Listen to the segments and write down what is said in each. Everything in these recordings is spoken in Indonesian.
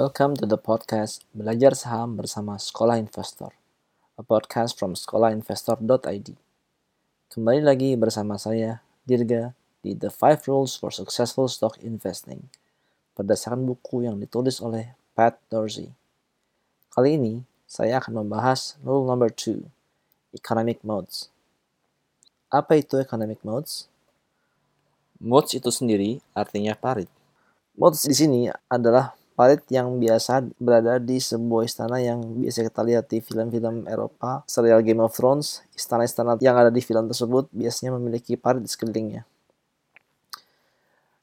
Welcome to the podcast Belajar Saham bersama Sekolah Investor, a podcast from sekolahinvestor.id. Kembali lagi bersama saya, Dirga, di The Five Rules for Successful Stock Investing, berdasarkan buku yang ditulis oleh Pat Dorsey. Kali ini, saya akan membahas rule number two, economic modes. Apa itu economic modes? Modes itu sendiri artinya parit. Modes di sini adalah parit yang biasa berada di sebuah istana yang biasa kita lihat di film-film Eropa, serial Game of Thrones. Istana-istana yang ada di film tersebut biasanya memiliki parit di sekelilingnya.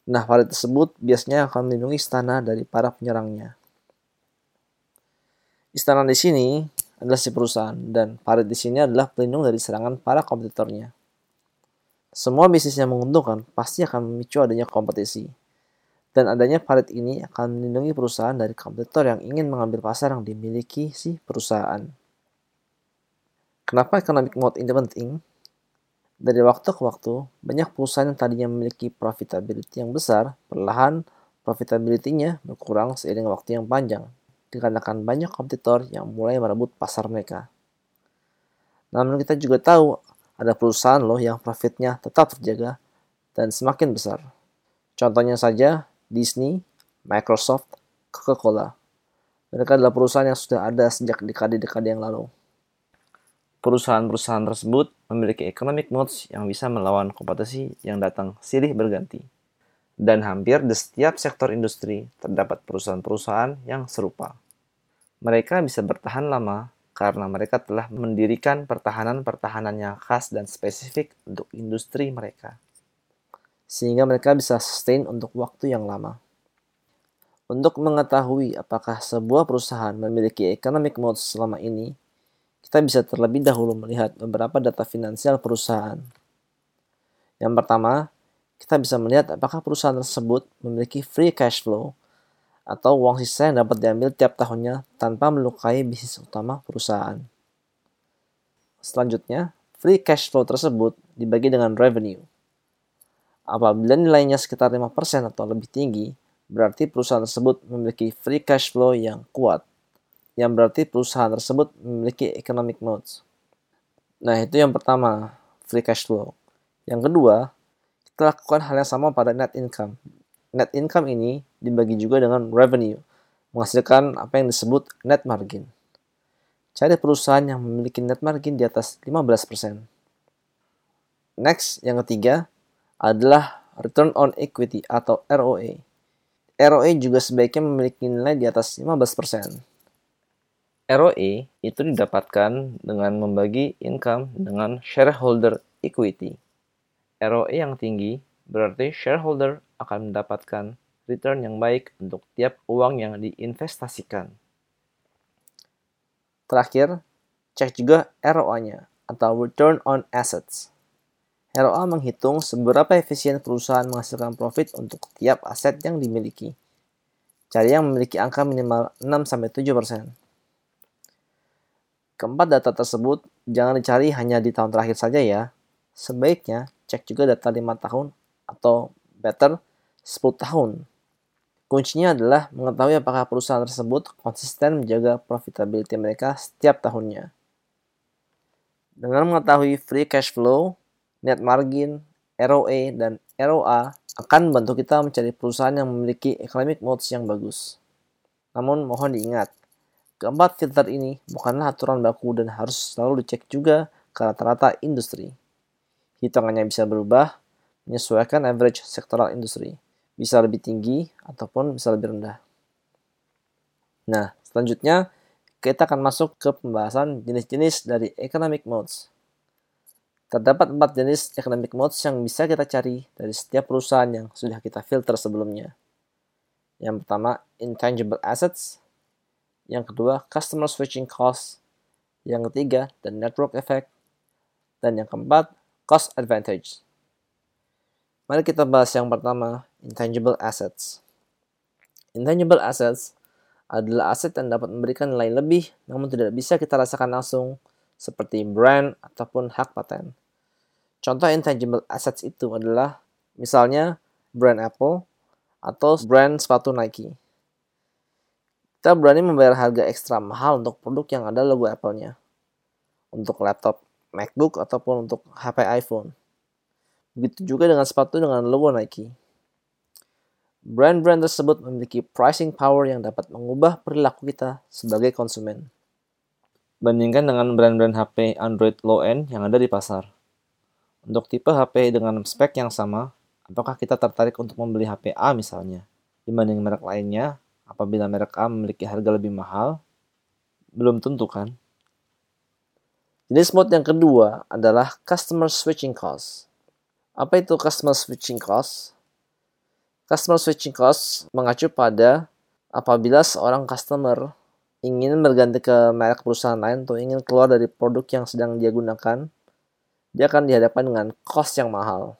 Nah, parit tersebut biasanya akan melindungi istana dari para penyerangnya. Istana di sini adalah si perusahaan dan parit di sini adalah pelindung dari serangan para kompetitornya. Semua bisnis yang menguntungkan pasti akan memicu adanya kompetisi. Dan adanya parit ini akan melindungi perusahaan dari kompetitor yang ingin mengambil pasar yang dimiliki si perusahaan. Kenapa economic mode ini penting? Dari waktu ke waktu, banyak perusahaan yang tadinya memiliki profitability yang besar, perlahan profitability-nya berkurang seiring waktu yang panjang dikarenakan banyak kompetitor yang mulai merebut pasar mereka. Namun kita juga tahu ada perusahaan loh yang profitnya tetap terjaga dan semakin besar. Contohnya saja Disney, Microsoft, Coca-Cola. Mereka adalah perusahaan yang sudah ada sejak dekade-dekade yang lalu. Perusahaan-perusahaan tersebut memiliki economic modes yang bisa melawan kompetisi yang datang silih berganti. Dan hampir di setiap sektor industri terdapat perusahaan-perusahaan yang serupa. Mereka bisa bertahan lama karena mereka telah mendirikan pertahanan-pertahanan yang khas dan spesifik untuk industri mereka. Sehingga mereka bisa sustain untuk waktu yang lama. Untuk mengetahui apakah sebuah perusahaan memiliki economic mode selama ini, kita bisa terlebih dahulu melihat beberapa data finansial perusahaan. Yang pertama, kita bisa melihat apakah perusahaan tersebut memiliki free cash flow atau uang sisa yang dapat diambil tiap tahunnya tanpa melukai bisnis utama perusahaan. Selanjutnya, free cash flow tersebut dibagi dengan revenue. Apabila nilainya sekitar 5% atau lebih tinggi, berarti perusahaan tersebut memiliki free cash flow yang kuat, yang berarti perusahaan tersebut memiliki economic modes. Nah, itu yang pertama, free cash flow. Yang kedua, kita lakukan hal yang sama pada net income. Net income ini dibagi juga dengan revenue, menghasilkan apa yang disebut net margin. Cari perusahaan yang memiliki net margin di atas 15%. Next, yang ketiga adalah return on equity atau ROE. ROE juga sebaiknya memiliki nilai di atas 15%. ROE itu didapatkan dengan membagi income dengan shareholder equity. ROE yang tinggi berarti shareholder akan mendapatkan return yang baik untuk tiap uang yang diinvestasikan. Terakhir, cek juga ROA-nya atau Return on Assets. ROA menghitung seberapa efisien perusahaan menghasilkan profit untuk tiap aset yang dimiliki. Cari yang memiliki angka minimal 6-7%. Keempat data tersebut jangan dicari hanya di tahun terakhir saja ya. Sebaiknya cek juga data 5 tahun atau better 10 tahun. Kuncinya adalah mengetahui apakah perusahaan tersebut konsisten menjaga profitability mereka setiap tahunnya. Dengan mengetahui free cash flow, net margin, ROA, dan ROA akan membantu kita mencari perusahaan yang memiliki economic modes yang bagus. Namun mohon diingat, keempat filter ini bukanlah aturan baku dan harus selalu dicek juga ke rata-rata industri. Hitungannya bisa berubah, menyesuaikan average sektoral industri. Bisa lebih tinggi ataupun bisa lebih rendah. Nah, selanjutnya kita akan masuk ke pembahasan jenis-jenis dari economic modes. Terdapat empat jenis economic modes yang bisa kita cari dari setiap perusahaan yang sudah kita filter sebelumnya. Yang pertama, intangible assets. Yang kedua, customer switching cost. Yang ketiga, the network effect. Dan yang keempat, cost advantage. Mari kita bahas yang pertama, intangible assets. Intangible assets adalah aset yang dapat memberikan nilai lebih namun tidak bisa kita rasakan langsung seperti brand ataupun hak paten. Contoh intangible assets itu adalah misalnya brand Apple atau brand sepatu Nike. Kita berani membayar harga ekstra mahal untuk produk yang ada logo Apple-nya. Untuk laptop MacBook ataupun untuk HP iPhone. Begitu juga dengan sepatu dengan logo Nike. Brand-brand tersebut memiliki pricing power yang dapat mengubah perilaku kita sebagai konsumen. Bandingkan dengan brand-brand HP Android low-end yang ada di pasar. Untuk tipe HP dengan spek yang sama, apakah kita tertarik untuk membeli HP A misalnya, dibanding merek lainnya apabila merek A memiliki harga lebih mahal? Belum tentu kan? Jenis mode yang kedua adalah customer switching cost. Apa itu customer switching cost? Customer switching cost mengacu pada apabila seorang customer ingin berganti ke merek perusahaan lain atau ingin keluar dari produk yang sedang dia gunakan, dia akan dihadapkan dengan cost yang mahal.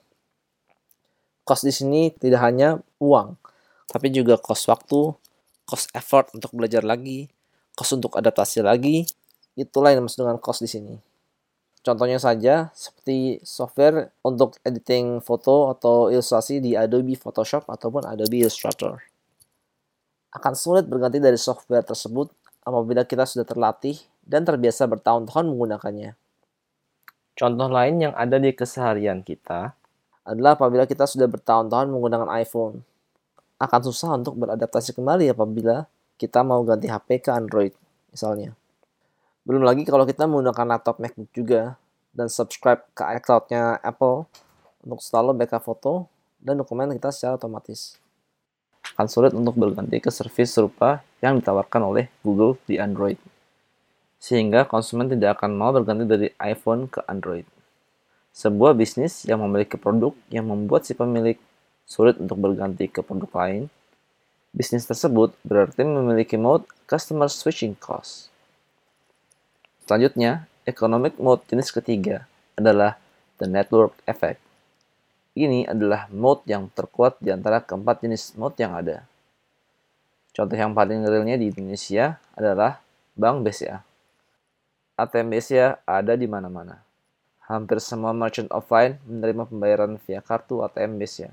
Cost di sini tidak hanya uang, tapi juga cost waktu, cost effort untuk belajar lagi, cost untuk adaptasi lagi, itulah yang dimaksud dengan cost di sini. Contohnya saja seperti software untuk editing foto atau ilustrasi di Adobe Photoshop ataupun Adobe Illustrator. Akan sulit berganti dari software tersebut apabila kita sudah terlatih dan terbiasa bertahun-tahun menggunakannya. Contoh lain yang ada di keseharian kita adalah apabila kita sudah bertahun-tahun menggunakan iPhone akan susah untuk beradaptasi kembali apabila kita mau ganti HP ke Android misalnya. Belum lagi kalau kita menggunakan laptop MacBook juga dan subscribe ke iCloud-nya Apple untuk selalu backup foto dan dokumen kita secara otomatis. Akan sulit untuk berganti ke servis serupa yang ditawarkan oleh Google di Android. Sehingga konsumen tidak akan mau berganti dari iPhone ke Android. Sebuah bisnis yang memiliki produk yang membuat si pemilik sulit untuk berganti ke produk lain, bisnis tersebut berarti memiliki mode customer switching cost. Selanjutnya, economic mode jenis ketiga adalah the network effect. Ini adalah mode yang terkuat di antara keempat jenis mode yang ada. Contoh yang paling realnya di Indonesia adalah Bank BCA. ATM BCA ada di mana-mana. Hampir semua merchant offline menerima pembayaran via kartu ATM BCA.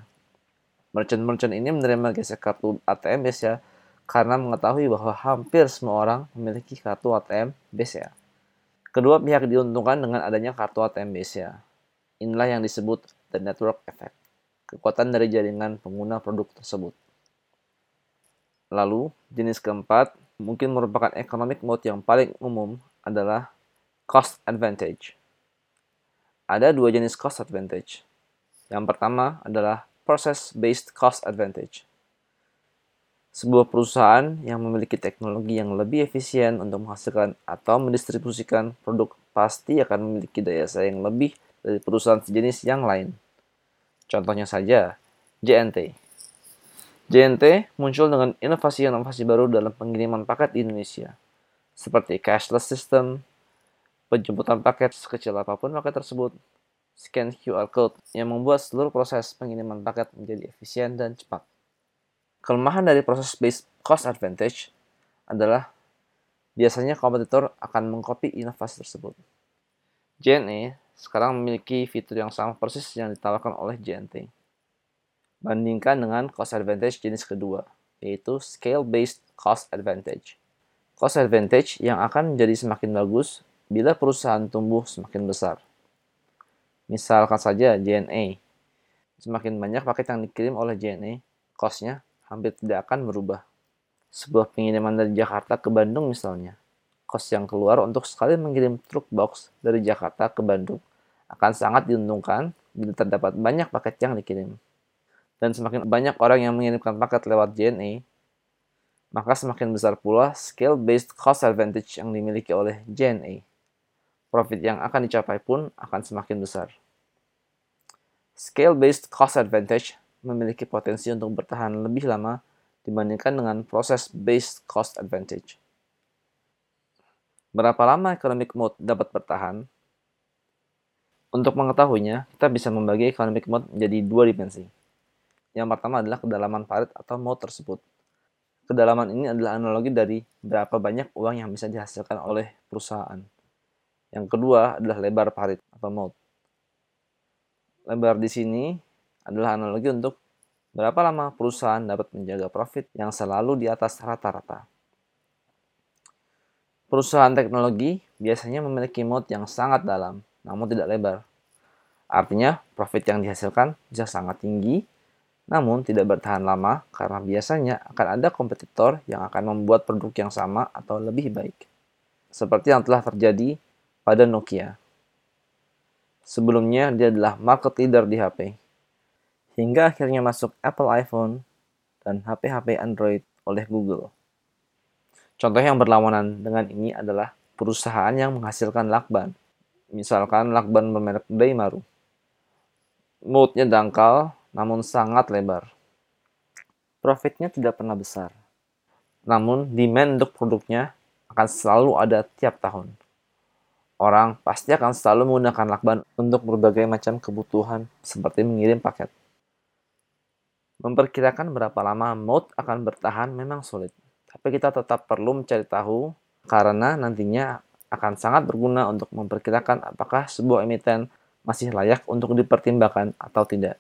Merchant-merchant ini menerima gesek kartu ATM BCA karena mengetahui bahwa hampir semua orang memiliki kartu ATM BCA. Kedua pihak diuntungkan dengan adanya kartu ATM BCA. Inilah yang disebut the network effect, kekuatan dari jaringan pengguna produk tersebut. Lalu, jenis keempat, mungkin merupakan economic mode yang paling umum adalah cost advantage. Ada dua jenis cost advantage. Yang pertama adalah process-based cost advantage. Sebuah perusahaan yang memiliki teknologi yang lebih efisien untuk menghasilkan atau mendistribusikan produk pasti akan memiliki daya saing lebih dari perusahaan sejenis yang lain. Contohnya saja, JNT. JNT muncul dengan inovasi-inovasi baru dalam pengiriman paket di Indonesia, seperti cashless system, penjemputan paket sekecil apa pun paket tersebut, scan QR code yang membuat seluruh proses pengiriman paket menjadi efisien dan cepat. Kelemahan dari proses based cost advantage adalah biasanya kompetitor akan mengcopy inovasi tersebut. JNE sekarang memiliki fitur yang sama persis yang ditawarkan oleh JNT. Bandingkan dengan cost advantage jenis kedua, yaitu scale-based cost advantage. Cost advantage yang akan menjadi semakin bagus bila perusahaan tumbuh semakin besar. Misalkan saja JNE. Semakin banyak paket yang dikirim oleh JNE, cost-nya hampir tidak akan berubah. Sebuah pengiriman dari Jakarta ke Bandung misalnya, cost yang keluar untuk sekali mengirim truk box dari Jakarta ke Bandung akan sangat diuntungkan bila terdapat banyak paket yang dikirim. Dan semakin banyak orang yang mengirimkan paket lewat JNE, maka semakin besar pula scale-based cost advantage yang dimiliki oleh JNE profit yang akan dicapai pun akan semakin besar. Scale-based cost advantage memiliki potensi untuk bertahan lebih lama dibandingkan dengan process-based cost advantage. Berapa lama economic mode dapat bertahan? Untuk mengetahuinya, kita bisa membagi economic mode menjadi dua dimensi. Yang pertama adalah kedalaman parit atau mode tersebut. Kedalaman ini adalah analogi dari berapa banyak uang yang bisa dihasilkan oleh perusahaan. Yang kedua adalah lebar parit atau mode. Lebar di sini adalah analogi untuk berapa lama perusahaan dapat menjaga profit yang selalu di atas rata-rata. Perusahaan teknologi biasanya memiliki moat yang sangat dalam, namun tidak lebar. Artinya, profit yang dihasilkan bisa sangat tinggi, namun tidak bertahan lama karena biasanya akan ada kompetitor yang akan membuat produk yang sama atau lebih baik. Seperti yang telah terjadi pada Nokia. Sebelumnya, dia adalah market leader di HP. Hingga akhirnya masuk Apple iPhone dan HP-HP Android oleh Google. Contoh yang berlawanan dengan ini adalah perusahaan yang menghasilkan lakban. Misalkan lakban bermerek Daimaru. Moodnya dangkal, namun sangat lebar. Profitnya tidak pernah besar. Namun, demand untuk produknya akan selalu ada tiap tahun. Orang pasti akan selalu menggunakan lakban untuk berbagai macam kebutuhan, seperti mengirim paket. Memperkirakan berapa lama mode akan bertahan memang sulit. Tapi kita tetap perlu mencari tahu karena nantinya akan sangat berguna untuk memperkirakan apakah sebuah emiten masih layak untuk dipertimbangkan atau tidak.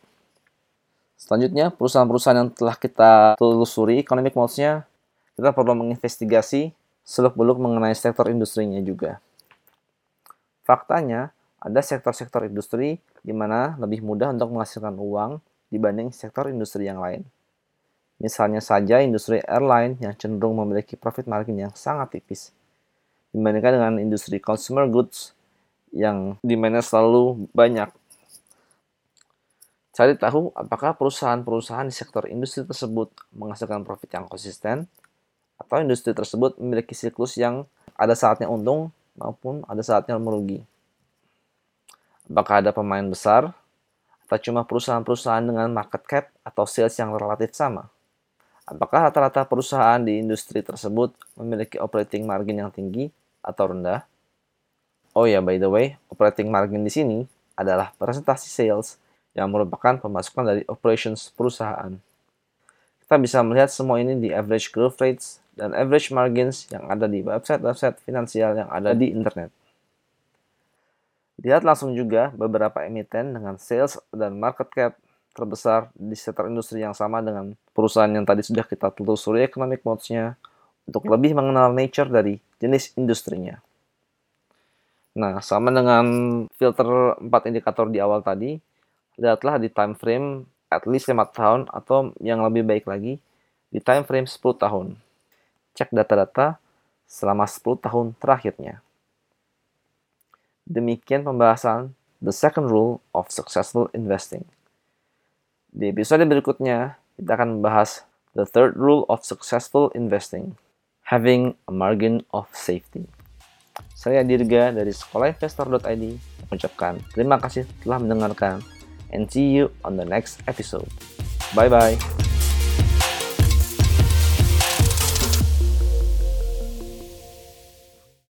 Selanjutnya, perusahaan-perusahaan yang telah kita telusuri economic modes-nya, kita perlu menginvestigasi seluk-beluk mengenai sektor industrinya juga. Faktanya, ada sektor-sektor industri di mana lebih mudah untuk menghasilkan uang dibanding sektor industri yang lain. Misalnya saja industri airline yang cenderung memiliki profit margin yang sangat tipis dibandingkan dengan industri consumer goods yang demandnya selalu banyak. Cari tahu apakah perusahaan-perusahaan di sektor industri tersebut menghasilkan profit yang konsisten atau industri tersebut memiliki siklus yang ada saatnya untung maupun ada saatnya merugi. Apakah ada pemain besar atau cuma perusahaan-perusahaan dengan market cap atau sales yang relatif sama? Apakah rata-rata perusahaan di industri tersebut memiliki operating margin yang tinggi atau rendah? Oh ya, by the way, operating margin di sini adalah presentasi sales yang merupakan pemasukan dari operations perusahaan. Kita bisa melihat semua ini di average growth rates dan average margins yang ada di website-website finansial yang ada di internet. Lihat langsung juga beberapa emiten dengan sales dan market cap terbesar di sektor industri yang sama dengan perusahaan yang tadi sudah kita telusuri economic modes-nya untuk lebih mengenal nature dari jenis industrinya. Nah, sama dengan filter 4 indikator di awal tadi, lihatlah di time frame at least 5 tahun atau yang lebih baik lagi di time frame 10 tahun. Cek data-data selama 10 tahun terakhirnya. Demikian pembahasan the second rule of successful investing. Di episode berikutnya, kita akan membahas the third rule of successful investing, having a margin of safety. Saya Dirga dari sekolahinvestor.id mengucapkan terima kasih telah mendengarkan and see you on the next episode. Bye-bye.